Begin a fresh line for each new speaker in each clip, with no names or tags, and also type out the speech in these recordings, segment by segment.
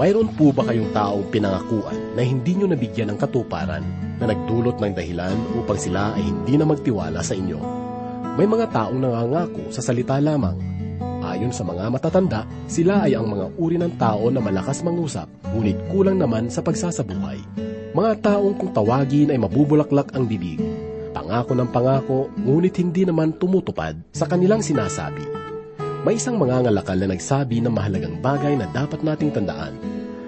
Mayroon po ba kayong taong pinangakuan na hindi nyo nabigyan ng katuparan na nagdulot ng dahilan upang sila ay hindi na magtiwala sa inyo? May mga taong nangangako sa salita lamang. Ayon sa mga matatanda, sila ay ang mga uri ng tao na malakas mangusap, ngunit kulang naman sa pagsasabuhay. Mga taong kung tawagin ay mabubulaklak ang bibig. Pangako ng pangako, ngunit hindi naman tumutupad sa kanilang sinasabi. May isang mangangalakal na nagsabi ng mahalagang bagay na dapat nating tandaan.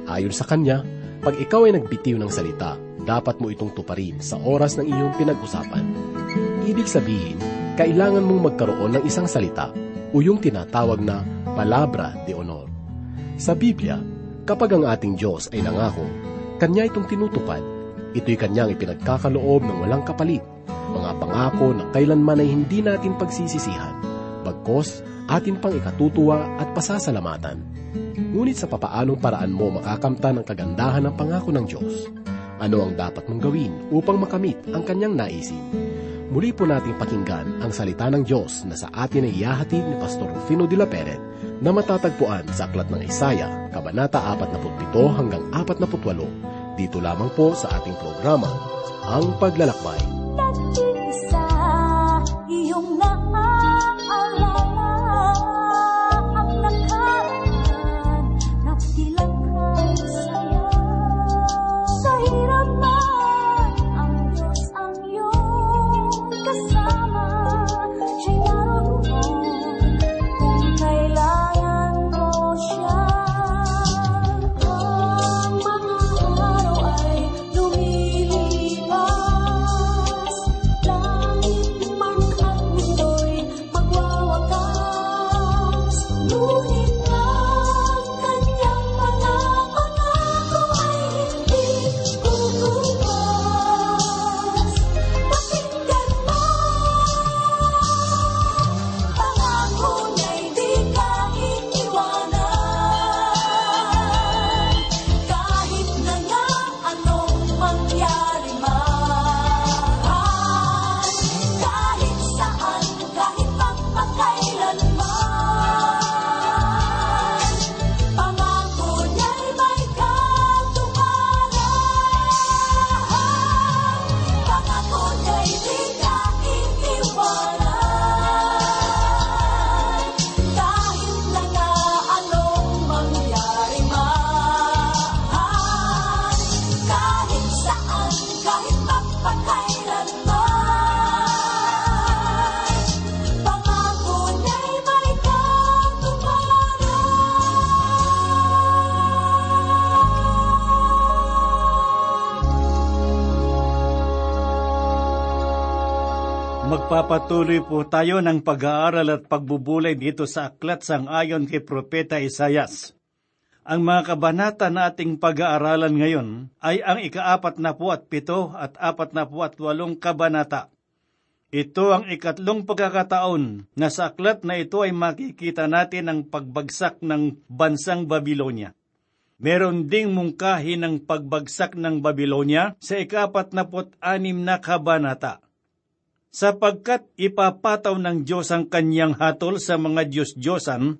Ayon sa kanya, pag ikaw ay nagbitiw ng salita, dapat mo itong tuparin sa oras ng iyong pinag-usapan. Ibig sabihin, kailangan mong magkaroon ng isang salita o yung tinatawag na palabra de honor. Sa Biblia, kapag ang ating Diyos ay nangako, Kanya itong tinutupad. Ito'y Kanyang ipinagkakaloob ng walang kapalit, mga pangako na kailanman ay hindi natin pagsisisihan, bagkos atin pang ikatutuwa at pasasalamatan. Ngunit sa papaanong paraan mo makakamta ng kagandahan ng pangako ng Diyos? Ano ang dapat mong gawin upang makamit ang kanyang naisin? Muli po nating pakinggan ang salita ng Diyos na sa atin ay iyahatid ni Pastor Rufino de la Peret na matatagpuan sa Aklat ng Isaya, Kabanata 47 hanggang 48, dito lamang po sa ating programa, Ang Paglalakbay.
Magpapatuloy po tayo ng pag-aaral at pagbubulay dito sa aklat sang ayon kay Propeta Isayas. Ang mga kabanata na ating pag-aaralan ngayon ay ang ikaapat na po at pito at apat na po at walong kabanata. Ito ang ikatlong pagkakataon na sa aklat na ito ay makikita natin ang pagbagsak ng bansang Babilonia. Meron ding mungkahi ng pagbagsak ng Babilonia sa ikapat na anim na kabanata sapagkat ipapataw ng Diyos ang kanyang hatol sa mga Diyos-Diyosan,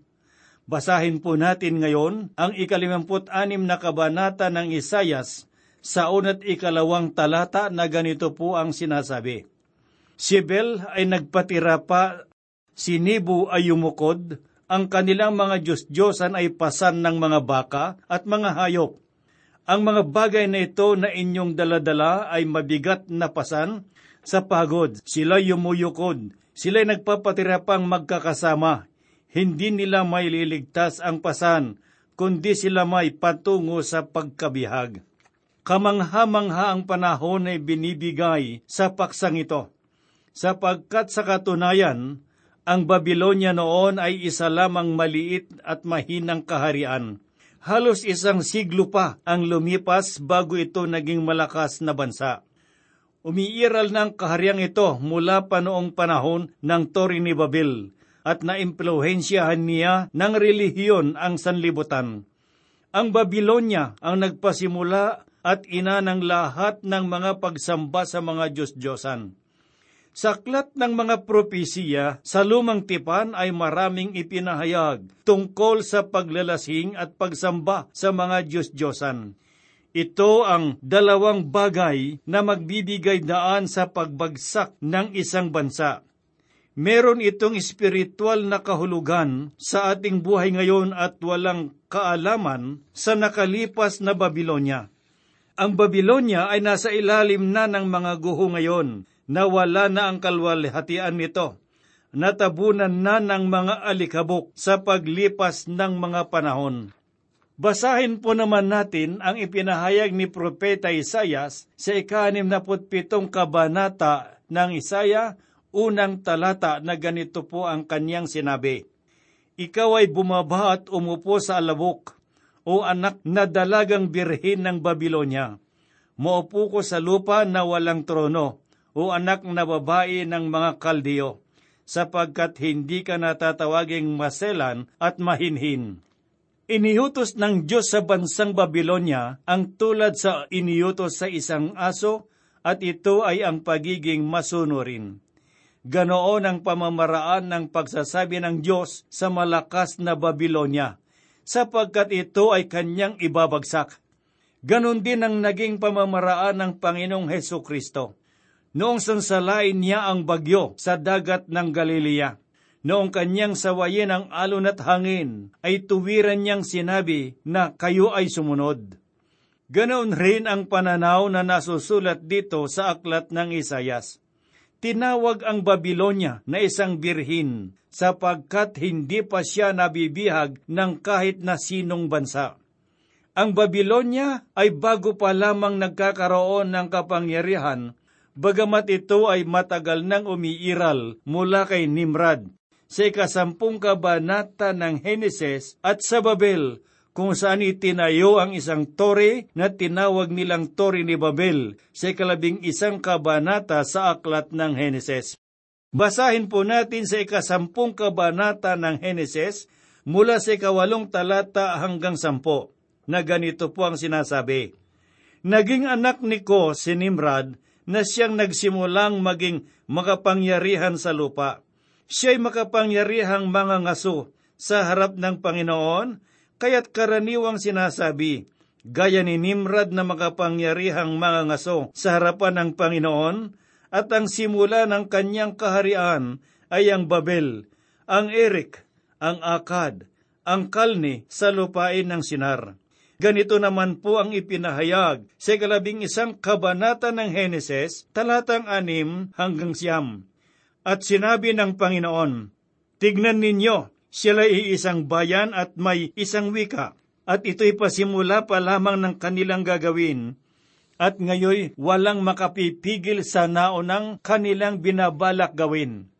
basahin po natin ngayon ang ikalimamput-anim na kabanata ng Isayas sa unat ikalawang talata na ganito po ang sinasabi. Si Bel ay nagpatira pa, si Nibu ay yumukod, ang kanilang mga Diyos-Diyosan ay pasan ng mga baka at mga hayop. Ang mga bagay na ito na inyong daladala ay mabigat na pasan, sa pagod, sila yumuyukod, sila nagpapatira pang magkakasama. Hindi nila may liligtas ang pasan, kundi sila may patungo sa pagkabihag. Kamangha-mangha ang panahon ay binibigay sa paksang ito, sapagkat sa katunayan, ang Babylonia noon ay isa lamang maliit at mahinang kaharian. Halos isang siglo pa ang lumipas bago ito naging malakas na bansa. Umiiral ng kahariang ito mula pa noong panahon ng Tori ni Babel at naimpluhensyahan niya ng relihiyon ang sanlibutan. Ang Babylonia ang nagpasimula at ina ng lahat ng mga pagsamba sa mga Diyos-Diyosan. Sa aklat ng mga propesiya sa lumang tipan ay maraming ipinahayag tungkol sa paglalasing at pagsamba sa mga Diyos-Diyosan. Ito ang dalawang bagay na magbibigay daan sa pagbagsak ng isang bansa. Meron itong espiritual na kahulugan sa ating buhay ngayon at walang kaalaman sa nakalipas na Babilonya. Ang Babilonya ay nasa ilalim na ng mga guho ngayon na wala na ang kalwalhatian nito. Natabunan na ng mga alikabok sa paglipas ng mga panahon. Basahin po naman natin ang ipinahayag ni Propeta Isayas sa ika-67 kabanata ng Isaya, unang talata na ganito po ang kanyang sinabi. Ikaw ay bumaba at umupo sa alabok, o anak na dalagang birhin ng Babilonya. Maupo ko sa lupa na walang trono, o anak na babae ng mga kaldiyo, sapagkat hindi ka natatawaging maselan at mahinhin. Iniutos ng Diyos sa bansang Babilonya ang tulad sa iniutos sa isang aso at ito ay ang pagiging masunurin. Ganoon ang pamamaraan ng pagsasabi ng Diyos sa malakas na Babilonya, sapagkat ito ay kanyang ibabagsak. Ganon din ang naging pamamaraan ng Panginoong Heso Kristo. Noong sansalain niya ang bagyo sa dagat ng Galilea, noong kanyang sawayin ang alon at hangin, ay tuwiran niyang sinabi na kayo ay sumunod. Ganoon rin ang pananaw na nasusulat dito sa aklat ng Isayas. Tinawag ang Babilonya na isang birhin sapagkat hindi pa siya nabibihag ng kahit na sinong bansa. Ang Babilonya ay bago pa lamang nagkakaroon ng kapangyarihan, bagamat ito ay matagal nang umiiral mula kay Nimrod sa ikasampung kabanata ng Heneses at sa Babel, kung saan itinayo ang isang tore na tinawag nilang tore ni Babel sa ikalabing isang kabanata sa aklat ng Heneses. Basahin po natin sa ikasampung kabanata ng Heneses mula sa ikawalong talata hanggang sampo na ganito po ang sinasabi. Naging anak ni Ko si Nimrod na siyang nagsimulang maging makapangyarihan sa lupa. Siya'y makapangyarihang mga ngaso sa harap ng Panginoon, kaya't karaniwang sinasabi, gaya ni Nimrod na makapangyarihang mga ngaso sa harapan ng Panginoon, at ang simula ng kanyang kaharian ay ang Babel, ang Erik, ang Akad, ang Kalni sa lupain ng Sinar. Ganito naman po ang ipinahayag sa kalabing isang kabanata ng Heneses, talatang anim hanggang siyam. At sinabi ng Panginoon, Tignan ninyo, sila ay isang bayan at may isang wika, at ito'y pasimula pa lamang ng kanilang gagawin, at ngayoy walang makapipigil sa naunang kanilang binabalak gawin.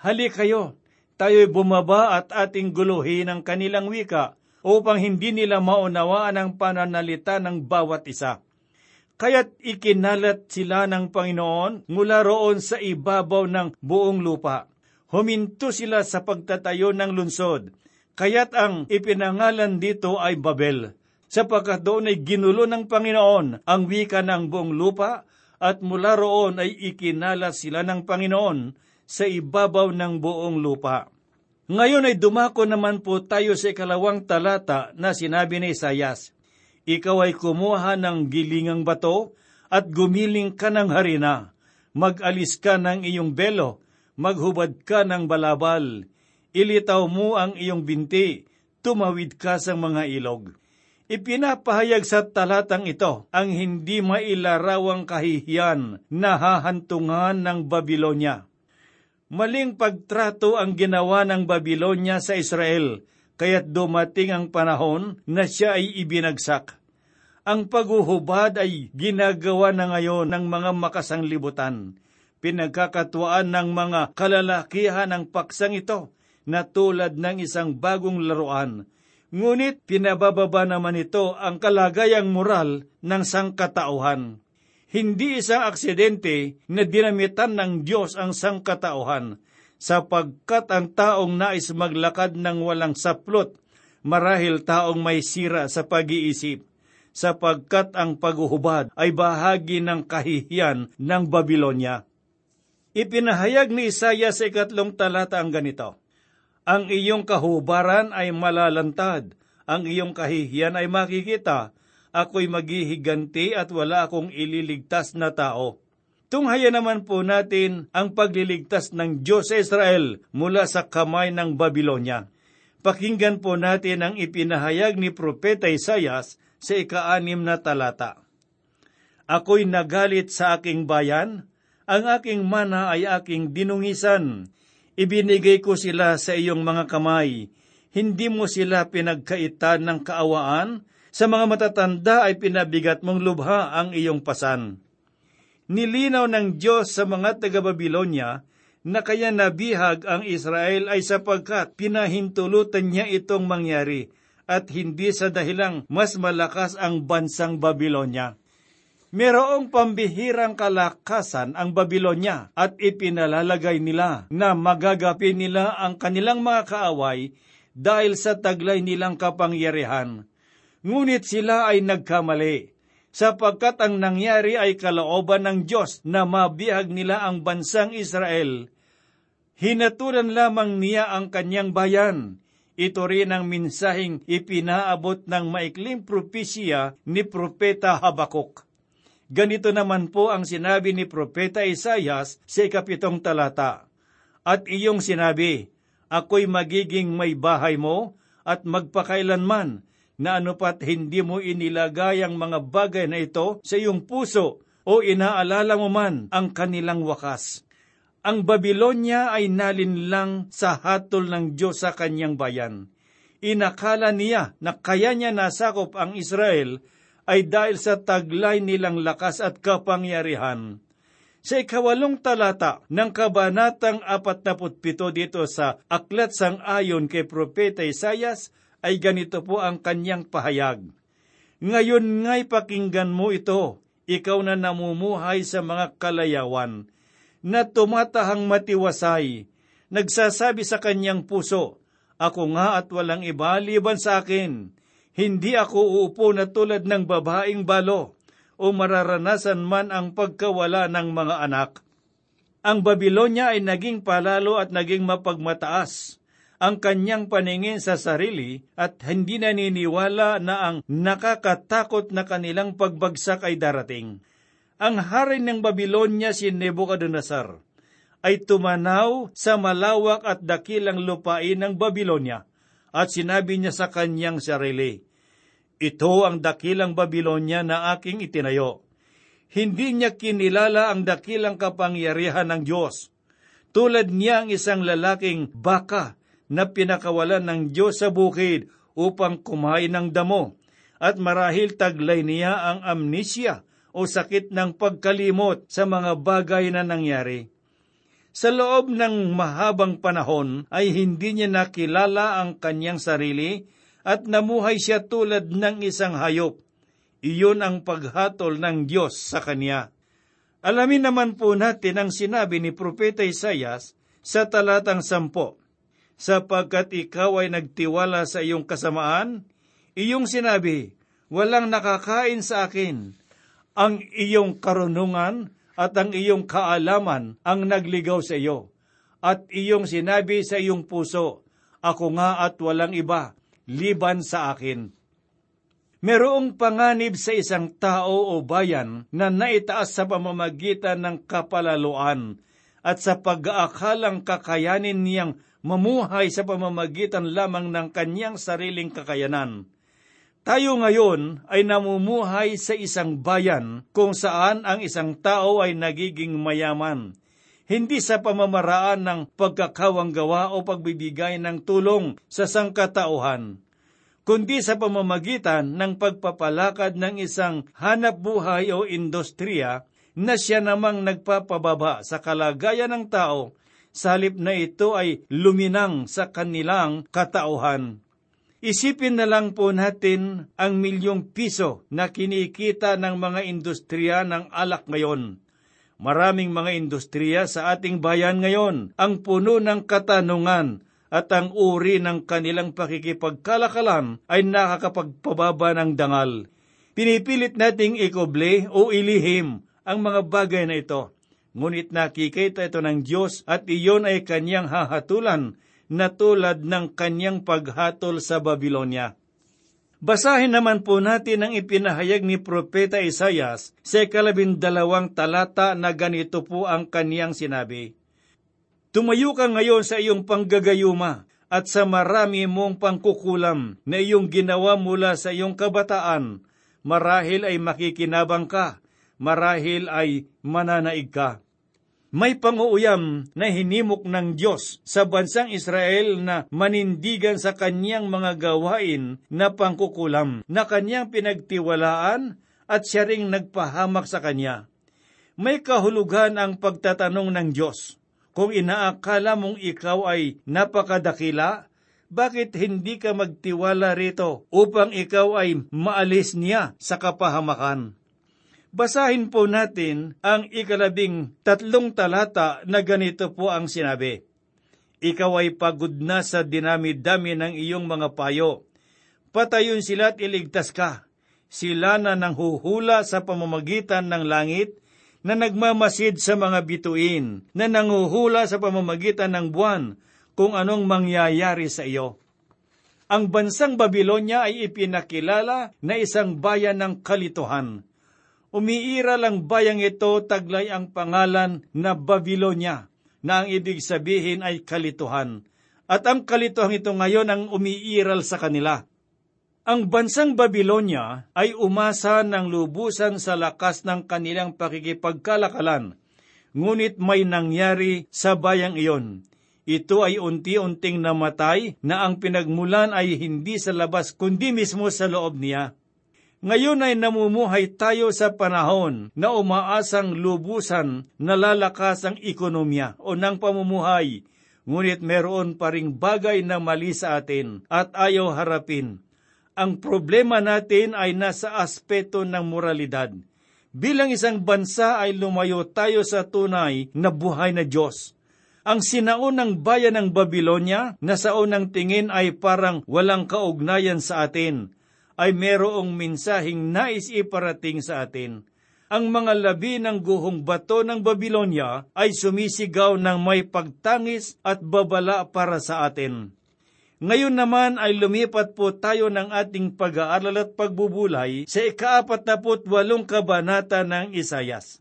Hali kayo, tayo'y bumaba at ating guluhin ang kanilang wika upang hindi nila maunawaan ang pananalita ng bawat isa. Kaya't ikinalat sila ng Panginoon mula roon sa ibabaw ng buong lupa. Huminto sila sa pagtatayo ng lunsod, kaya't ang ipinangalan dito ay Babel, sapagkat doon ay ginulo ng Panginoon ang wika ng buong lupa, at mula roon ay ikinalat sila ng Panginoon sa ibabaw ng buong lupa. Ngayon ay dumako naman po tayo sa ikalawang talata na sinabi ni Isayas, ikaw ay kumuha ng gilingang bato at gumiling ka ng harina. Mag-alis ka ng iyong belo, maghubad ka ng balabal. Ilitaw mo ang iyong binti, tumawid ka sa mga ilog. Ipinapahayag sa talatang ito ang hindi mailarawang kahihiyan na hahantungan ng Babilonya. Maling pagtrato ang ginawa ng Babilonya sa Israel, kaya't dumating ang panahon na siya ay ibinagsak. Ang paghuhubad ay ginagawa na ngayon ng mga makasanglibutan. Pinagkakatuan ng mga kalalakihan ang paksang ito na tulad ng isang bagong laruan. Ngunit pinabababa naman ito ang kalagayang moral ng sangkatauhan. Hindi isang aksidente na dinamitan ng Diyos ang sangkatauhan, sapagkat ang taong nais maglakad ng walang saplot, marahil taong may sira sa pag-iisip sapagkat ang paghuhubad ay bahagi ng kahihiyan ng Babilonya. Ipinahayag ni Isaya sa ikatlong talata ang ganito, Ang iyong kahubaran ay malalantad, ang iyong kahihiyan ay makikita, ako'y maghihiganti at wala akong ililigtas na tao. Tunghaya naman po natin ang pagliligtas ng Diyos sa Israel mula sa kamay ng Babylonia. Pakinggan po natin ang ipinahayag ni Propeta Isayas sa ikaanim na talata. Ako'y nagalit sa aking bayan, ang aking mana ay aking dinungisan. Ibinigay ko sila sa iyong mga kamay. Hindi mo sila pinagkaitan ng kaawaan, sa mga matatanda ay pinabigat mong lubha ang iyong pasan. Nilinaw ng Diyos sa mga taga-Babylonia na kaya nabihag ang Israel ay sapagkat pinahintulutan niya itong mangyari at hindi sa dahilang mas malakas ang bansang Babylonia. Merong pambihirang kalakasan ang Babylonia at ipinalalagay nila na magagapi nila ang kanilang mga kaaway dahil sa taglay nilang kapangyarihan. Ngunit sila ay nagkamali sapagkat ang nangyari ay kalooban ng Diyos na mabihag nila ang bansang Israel. Hinatulan lamang niya ang kanyang bayan. Ito rin ang minsahing ipinaabot ng maikling propesya ni Propeta Habakuk. Ganito naman po ang sinabi ni Propeta Isayas sa ikapitong talata. At iyong sinabi, Ako'y magiging may bahay mo at magpakailanman na anupat hindi mo inilagay ang mga bagay na ito sa iyong puso o inaalala mo man ang kanilang wakas. Ang Babylonia ay nalinlang sa hatol ng Diyos sa kanyang bayan. Inakala niya na kaya niya nasakop ang Israel ay dahil sa taglay nilang lakas at kapangyarihan. Sa ikawalong talata ng kabanatang 47 dito sa Aklat sang Ayon kay Propeta Isayas ay ganito po ang kanyang pahayag. Ngayon nga'y pakinggan mo ito, ikaw na namumuhay sa mga kalayawan, na tumatahang matiwasay, nagsasabi sa kanyang puso, Ako nga at walang iba liban sa akin, hindi ako uupo na tulad ng babaeng balo o mararanasan man ang pagkawala ng mga anak. Ang Babylonia ay naging palalo at naging mapagmataas ang kanyang paningin sa sarili at hindi naniniwala na ang nakakatakot na kanilang pagbagsak ay darating. Ang hari ng Babylonia si Nebuchadnezzar ay tumanaw sa malawak at dakilang lupain ng Babylonia at sinabi niya sa kanyang sarili, Ito ang dakilang Babylonia na aking itinayo. Hindi niya kinilala ang dakilang kapangyarihan ng Diyos. Tulad niya ang isang lalaking baka na pinakawalan ng Diyos sa bukid upang kumain ng damo, at marahil taglay niya ang amnesia o sakit ng pagkalimot sa mga bagay na nangyari. Sa loob ng mahabang panahon ay hindi niya nakilala ang kanyang sarili at namuhay siya tulad ng isang hayop. Iyon ang paghatol ng Diyos sa kanya. Alamin naman po natin ang sinabi ni Propeta Isayas sa talatang sampo. Sapagkat ikaw ay nagtiwala sa iyong kasamaan, iyong sinabi, walang nakakain sa akin. Ang iyong karunungan at ang iyong kaalaman ang nagligaw sa iyo. At iyong sinabi sa iyong puso, Ako nga at walang iba, liban sa akin. Merong panganib sa isang tao o bayan na naitaas sa pamamagitan ng kapalaluan at sa pag-aakalang kakayanin niyang mamuhay sa pamamagitan lamang ng kanyang sariling kakayanan. Tayo ngayon ay namumuhay sa isang bayan kung saan ang isang tao ay nagiging mayaman, hindi sa pamamaraan ng pagkakawanggawa o pagbibigay ng tulong sa sangkatauhan, kundi sa pamamagitan ng pagpapalakad ng isang hanap buhay o industriya na siya namang nagpapababa sa kalagayan ng tao salip na ito ay luminang sa kanilang katauhan. Isipin na lang po natin ang milyong piso na kinikita ng mga industriya ng alak ngayon. Maraming mga industriya sa ating bayan ngayon ang puno ng katanungan at ang uri ng kanilang pakikipagkalakalan ay nakakapagpababa ng dangal. Pinipilit nating ikoble o ilihim ang mga bagay na ito. Ngunit nakikita ito ng Diyos at iyon ay kanyang hahatulan na tulad ng kanyang paghatol sa Babylonia. Basahin naman po natin ang ipinahayag ni Propeta Isayas sa ikalabindalawang talata na ganito po ang kaniyang sinabi. Tumayo ka ngayon sa iyong panggagayuma at sa marami mong pangkukulam na iyong ginawa mula sa iyong kabataan, marahil ay makikinabang ka, marahil ay mananaig ka. May panguuyam na hinimok ng Diyos sa bansang Israel na manindigan sa kanyang mga gawain na pangkukulam na kanyang pinagtiwalaan at siya ring nagpahamak sa kanya. May kahulugan ang pagtatanong ng Diyos. Kung inaakala mong ikaw ay napakadakila, bakit hindi ka magtiwala rito upang ikaw ay maalis niya sa kapahamakan? Basahin po natin ang ikalabing tatlong talata na ganito po ang sinabi. Ikaw ay pagod na sa dinami-dami ng iyong mga payo. Patayon sila at iligtas ka. Sila na nanghuhula sa pamamagitan ng langit, na nagmamasid sa mga bituin, na nanguhula sa pamamagitan ng buwan, kung anong mangyayari sa iyo. Ang bansang Babylonia ay ipinakilala na isang bayan ng kalituhan umiiral ang bayang ito taglay ang pangalan na Babylonia, na ang ibig sabihin ay kalituhan. At ang kalituhan ito ngayon ang umiiral sa kanila. Ang bansang Babylonia ay umasa ng lubusan sa lakas ng kanilang pakikipagkalakalan, ngunit may nangyari sa bayang iyon. Ito ay unti-unting namatay na ang pinagmulan ay hindi sa labas kundi mismo sa loob niya. Ngayon ay namumuhay tayo sa panahon na umaasang lubusan na lalakas ang ekonomiya o ng pamumuhay, ngunit meron pa ring bagay na mali sa atin at ayaw harapin. Ang problema natin ay nasa aspeto ng moralidad. Bilang isang bansa ay lumayo tayo sa tunay na buhay na Diyos. Ang sinaunang bayan ng Babylonia na sa unang tingin ay parang walang kaugnayan sa atin ay merong minsahing nais iparating sa atin. Ang mga labi ng guhong bato ng Babylonia ay sumisigaw ng may pagtangis at babala para sa atin. Ngayon naman ay lumipat po tayo ng ating pag-aaral at pagbubulay sa ikaapat na walong kabanata ng Isayas.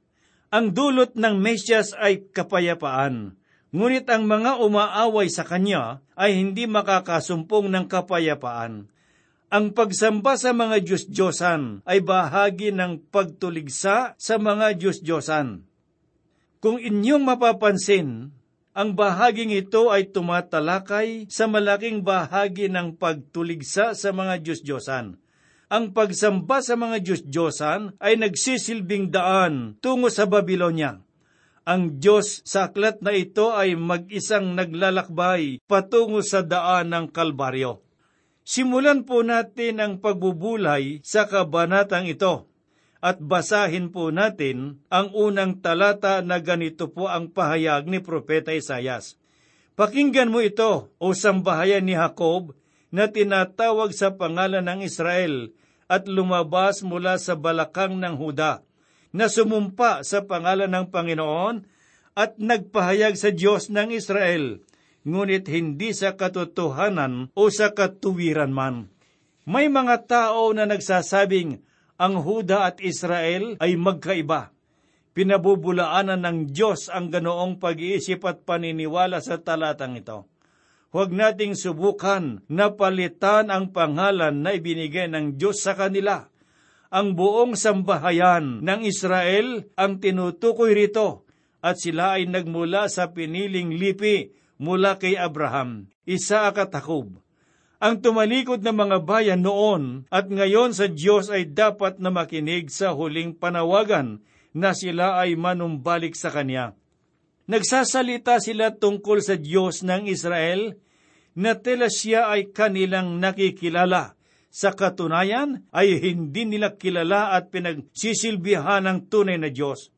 Ang dulot ng Mesyas ay kapayapaan, ngunit ang mga umaaway sa kanya ay hindi makakasumpong ng kapayapaan ang pagsamba sa mga Diyos-Diyosan ay bahagi ng pagtuligsa sa mga Diyos-Diyosan. Kung inyong mapapansin, ang bahaging ito ay tumatalakay sa malaking bahagi ng pagtuligsa sa mga Diyos-Diyosan. Ang pagsamba sa mga Diyos-Diyosan ay nagsisilbing daan tungo sa Babylonia. Ang Diyos sa aklat na ito ay mag-isang naglalakbay patungo sa daan ng Kalbaryo. Simulan po natin ang pagbubulay sa kabanatang ito at basahin po natin ang unang talata na ganito po ang pahayag ni Propeta Isayas. Pakinggan mo ito, o sambahayan ni Jacob, na tinatawag sa pangalan ng Israel at lumabas mula sa balakang ng Huda, na sumumpa sa pangalan ng Panginoon at nagpahayag sa Diyos ng Israel ngunit hindi sa katotohanan o sa katuwiran man. May mga tao na nagsasabing ang Huda at Israel ay magkaiba. Pinabubulaanan ng Diyos ang ganoong pag-iisip at paniniwala sa talatang ito. Huwag nating subukan na palitan ang pangalan na ibinigay ng Diyos sa kanila. Ang buong sambahayan ng Israel ang tinutukoy rito at sila ay nagmula sa piniling lipi mula kay Abraham, Isaac at Jacob. Ang tumalikod ng mga bayan noon at ngayon sa Diyos ay dapat na makinig sa huling panawagan na sila ay manumbalik sa Kanya. Nagsasalita sila tungkol sa Diyos ng Israel na tela siya ay kanilang nakikilala. Sa katunayan ay hindi nila kilala at pinagsisilbihan ng tunay na Diyos.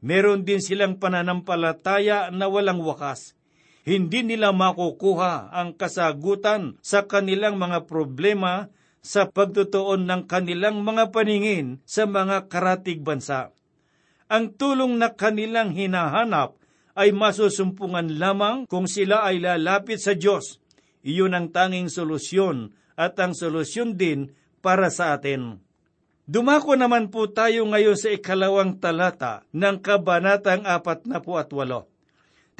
Meron din silang pananampalataya na walang wakas hindi nila makukuha ang kasagutan sa kanilang mga problema sa pagtutuon ng kanilang mga paningin sa mga karatig bansa. Ang tulong na kanilang hinahanap ay masusumpungan lamang kung sila ay lalapit sa Diyos. Iyon ang tanging solusyon at ang solusyon din para sa atin. Dumako naman po tayo ngayon sa ikalawang talata ng Kabanatang 48.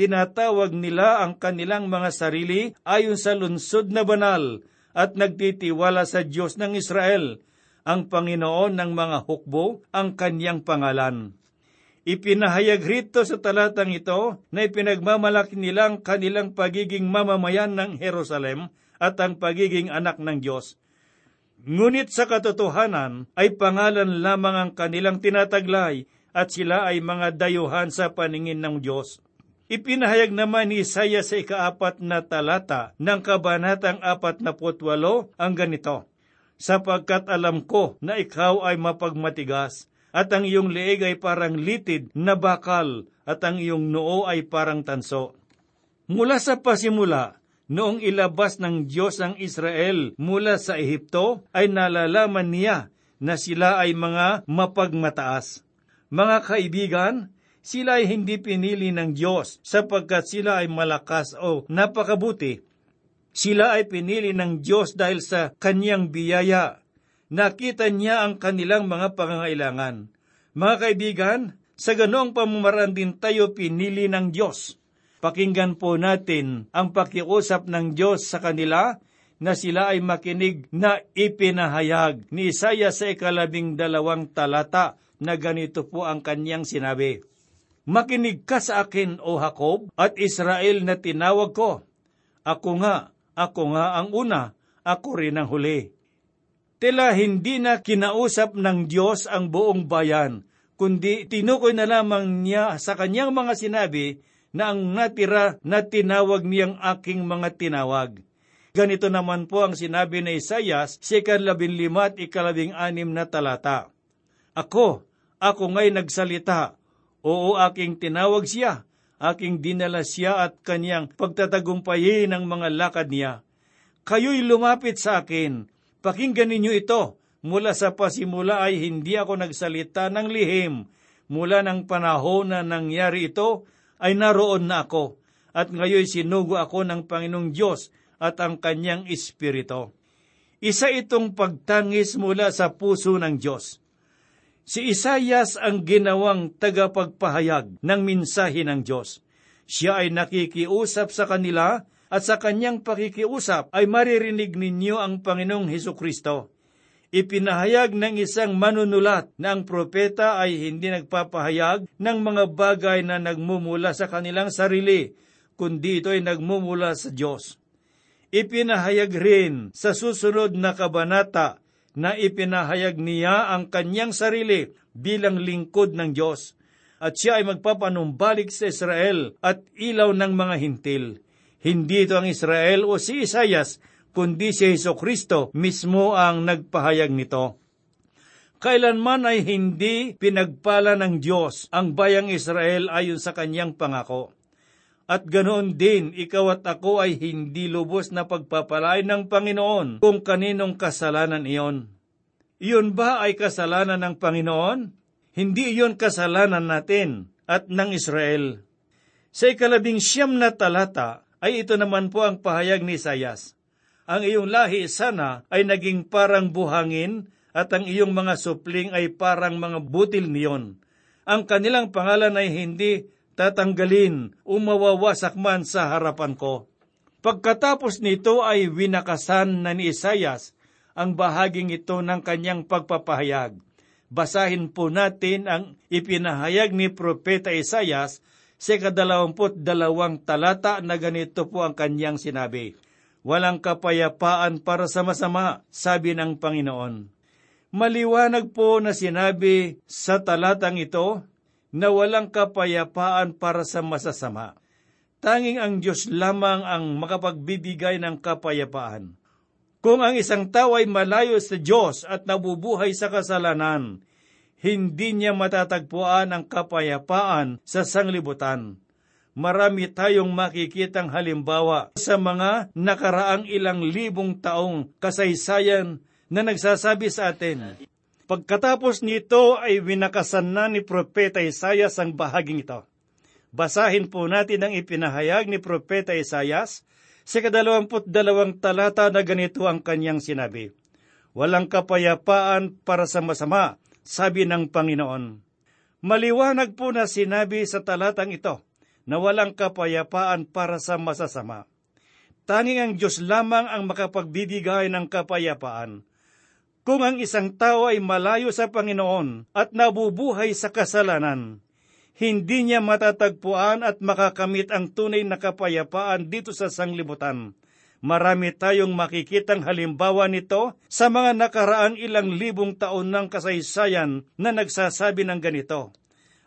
Tinatawag nila ang kanilang mga sarili ayon sa lunsod na banal at nagtitiwala sa Diyos ng Israel, ang Panginoon ng mga hukbo, ang kanyang pangalan. Ipinahayag rito sa talatang ito na ipinagmamalaki nila ang kanilang pagiging mamamayan ng Jerusalem at ang pagiging anak ng Diyos. Ngunit sa katotohanan ay pangalan lamang ang kanilang tinataglay at sila ay mga dayuhan sa paningin ng Diyos. Ipinahayag naman ni Isaiah sa ikaapat na talata ng kabanatang apat na putwalo ang ganito, Sapagkat alam ko na ikaw ay mapagmatigas, at ang iyong leeg ay parang litid na bakal, at ang iyong noo ay parang tanso. Mula sa pasimula, noong ilabas ng Diyos ang Israel mula sa Ehipto, ay nalalaman niya na sila ay mga mapagmataas. Mga kaibigan, sila ay hindi pinili ng Diyos sapagkat sila ay malakas o napakabuti. Sila ay pinili ng Diyos dahil sa kanyang biyaya. Nakita niya ang kanilang mga pangangailangan. Mga kaibigan, sa ganoong pamamaraan din tayo pinili ng Diyos. Pakinggan po natin ang pakiusap ng Diyos sa kanila na sila ay makinig na ipinahayag ni Isaiah sa ikalabing dalawang talata na ganito po ang kanyang sinabi. Makinig ka sa akin, O Jacob, at Israel na tinawag ko. Ako nga, ako nga ang una, ako rin ang huli. Tila hindi na kinausap ng Diyos ang buong bayan, kundi tinukoy na lamang niya sa kanyang mga sinabi na ang natira na tinawag niyang aking mga tinawag. Ganito naman po ang sinabi ni Isayas sa ikalabing lima at ikalabing anim na talata. Ako, ako nga'y nagsalita, oo aking tinawag siya, aking dinala siya at kanyang pagtatagumpayin ng mga lakad niya. Kayo'y lumapit sa akin, pakinggan ninyo ito, mula sa pasimula ay hindi ako nagsalita ng lihim, mula ng panahon na nangyari ito, ay naroon na ako, at ngayon sinugo ako ng Panginoong Diyos at ang kanyang Espiritu. Isa itong pagtangis mula sa puso ng Diyos. Si Isayas ang ginawang tagapagpahayag ng minsahe ng Diyos. Siya ay nakikiusap sa kanila at sa kanyang pakikiusap ay maririnig ninyo ang Panginoong Heso Kristo. Ipinahayag ng isang manunulat na ang propeta ay hindi nagpapahayag ng mga bagay na nagmumula sa kanilang sarili, kundi ito ay nagmumula sa Diyos. Ipinahayag rin sa susunod na kabanata na ipinahayag niya ang kanyang sarili bilang lingkod ng Diyos at siya ay magpapanumbalik sa Israel at ilaw ng mga hintil. Hindi ito ang Israel o si Isayas, kundi si Heso Kristo mismo ang nagpahayag nito. Kailanman ay hindi pinagpala ng Diyos ang bayang Israel ayon sa kanyang pangako. At ganoon din, ikaw at ako ay hindi lubos na pagpapalain ng Panginoon kung kaninong kasalanan iyon. Iyon ba ay kasalanan ng Panginoon? Hindi iyon kasalanan natin at ng Israel. Sa ikalabing siyam na talata ay ito naman po ang pahayag ni Isayas. Ang iyong lahi sana ay naging parang buhangin at ang iyong mga supling ay parang mga butil niyon. Ang kanilang pangalan ay hindi tatanggalin o mawawasak man sa harapan ko. Pagkatapos nito ay winakasan na ni Isayas ang bahaging ito ng kanyang pagpapahayag. Basahin po natin ang ipinahayag ni Propeta Isayas sa kadalawamput dalawang talata na ganito po ang kanyang sinabi. Walang kapayapaan para sa masama, sabi ng Panginoon. Maliwanag po na sinabi sa talatang ito na walang kapayapaan para sa masasama. Tanging ang Diyos lamang ang makapagbibigay ng kapayapaan. Kung ang isang tao ay malayo sa Diyos at nabubuhay sa kasalanan, hindi niya matatagpuan ang kapayapaan sa sanglibutan. Marami tayong makikitang halimbawa sa mga nakaraang ilang libong taong kasaysayan na nagsasabi sa atin, Pagkatapos nito ay winakasan na ni Propeta Isayas ang bahaging ito. Basahin po natin ang ipinahayag ni Propeta Isayas sa kadalawamput dalawang talata na ganito ang kanyang sinabi. Walang kapayapaan para sa masama, sabi ng Panginoon. Maliwanag po na sinabi sa talatang ito na walang kapayapaan para sa masasama. Tanging ang Diyos lamang ang makapagbibigay ng kapayapaan. Kung ang isang tao ay malayo sa Panginoon at nabubuhay sa kasalanan, hindi niya matatagpuan at makakamit ang tunay na kapayapaan dito sa sanglibutan. Marami tayong makikitang halimbawa nito sa mga nakaraang ilang libong taon ng kasaysayan na nagsasabi ng ganito.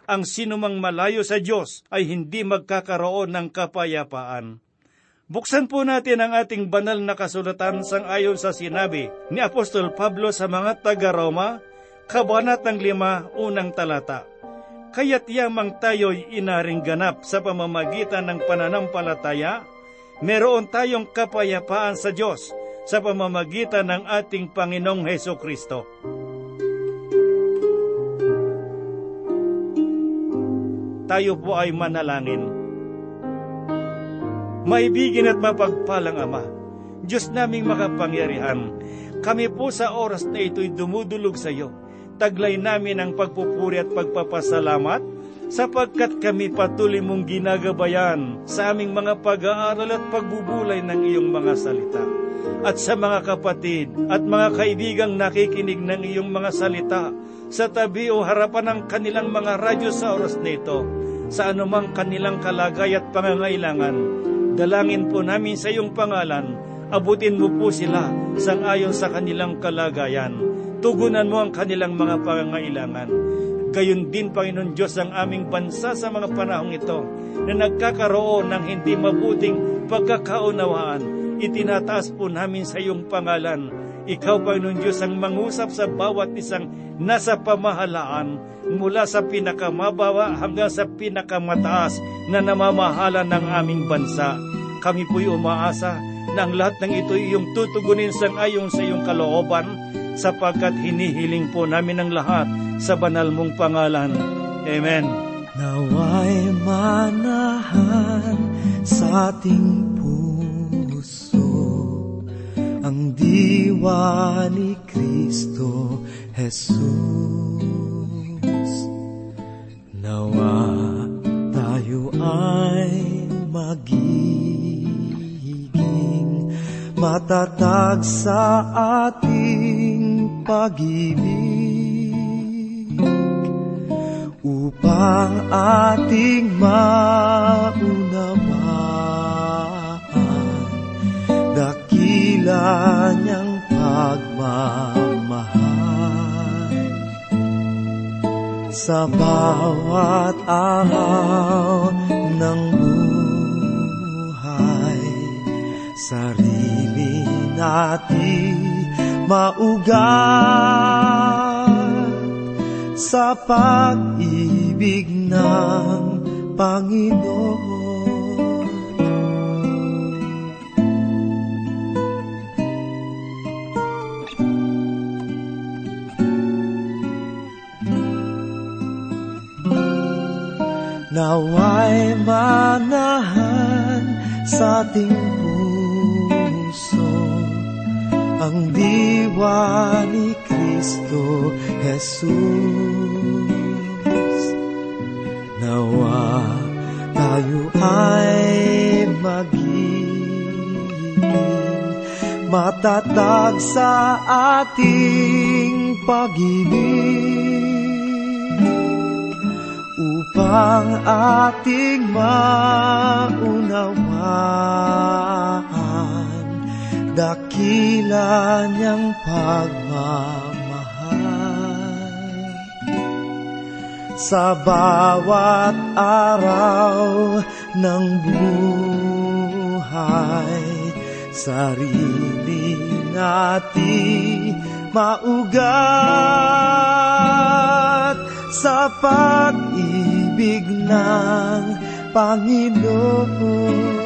Ang sinumang malayo sa Diyos ay hindi magkakaroon ng kapayapaan. Buksan po natin ang ating banal na kasulatan sang ayon sa sinabi ni Apostol Pablo sa mga taga-Roma, Kabanatang 5, unang talata. Kaya't yamang tayo'y inaring ganap sa pamamagitan ng pananampalataya, meron tayong kapayapaan sa Diyos sa pamamagitan ng ating Panginong Heso Kristo. Tayo po ay manalangin. Maibigin at mapagpalang Ama, Diyos naming makapangyarihan, kami po sa oras na ito'y dumudulog sa iyo. Taglay namin ang pagpupuri at pagpapasalamat sapagkat kami patuloy mong ginagabayan sa aming mga pag-aaral at pagbubulay ng iyong mga salita. At sa mga kapatid at mga kaibigang nakikinig ng iyong mga salita sa tabi o harapan ng kanilang mga radyo sa oras na ito, sa anumang kanilang kalagay at pangangailangan, dalangin po namin sa iyong pangalan, abutin mo po sila sang ayon sa kanilang kalagayan. Tugunan mo ang kanilang mga pangangailangan. Gayon din, Panginoon Diyos, ang aming bansa sa mga panahong ito na nagkakaroon ng hindi mabuting pagkakaunawaan. Itinataas po namin sa iyong pangalan. Ikaw, Panginoon Diyos, ang mangusap sa bawat isang nasa pamahalaan mula sa pinakamababa hanggang sa pinakamataas na namamahala ng aming bansa. Kami po'y umaasa na ang lahat ng ito iyong tutugunin sang ayon sa iyong kalooban sapagkat hinihiling po namin ang lahat sa banal mong pangalan. Amen.
Naway manahan sa ating ang diwa ni Kristo Jesus. Nawa tayo ay magiging matatag sa ating pag-ibig upang ating maunawaan dakila niyang pagmamahal sa bawat araw ng buhay sarili natin maugat sa pag-ibig ng Panginoon. Naway manahan sa ating puso ang diwa ni Kristo Jesus. Nawa tayo ay magiging matatag sa ating pag-ibig upang ating maunawaan. Dakila niyang pagmamahal. Sa bawat araw ng buhay sarili natin maugat. Sa pag-ibig ng Panginoon.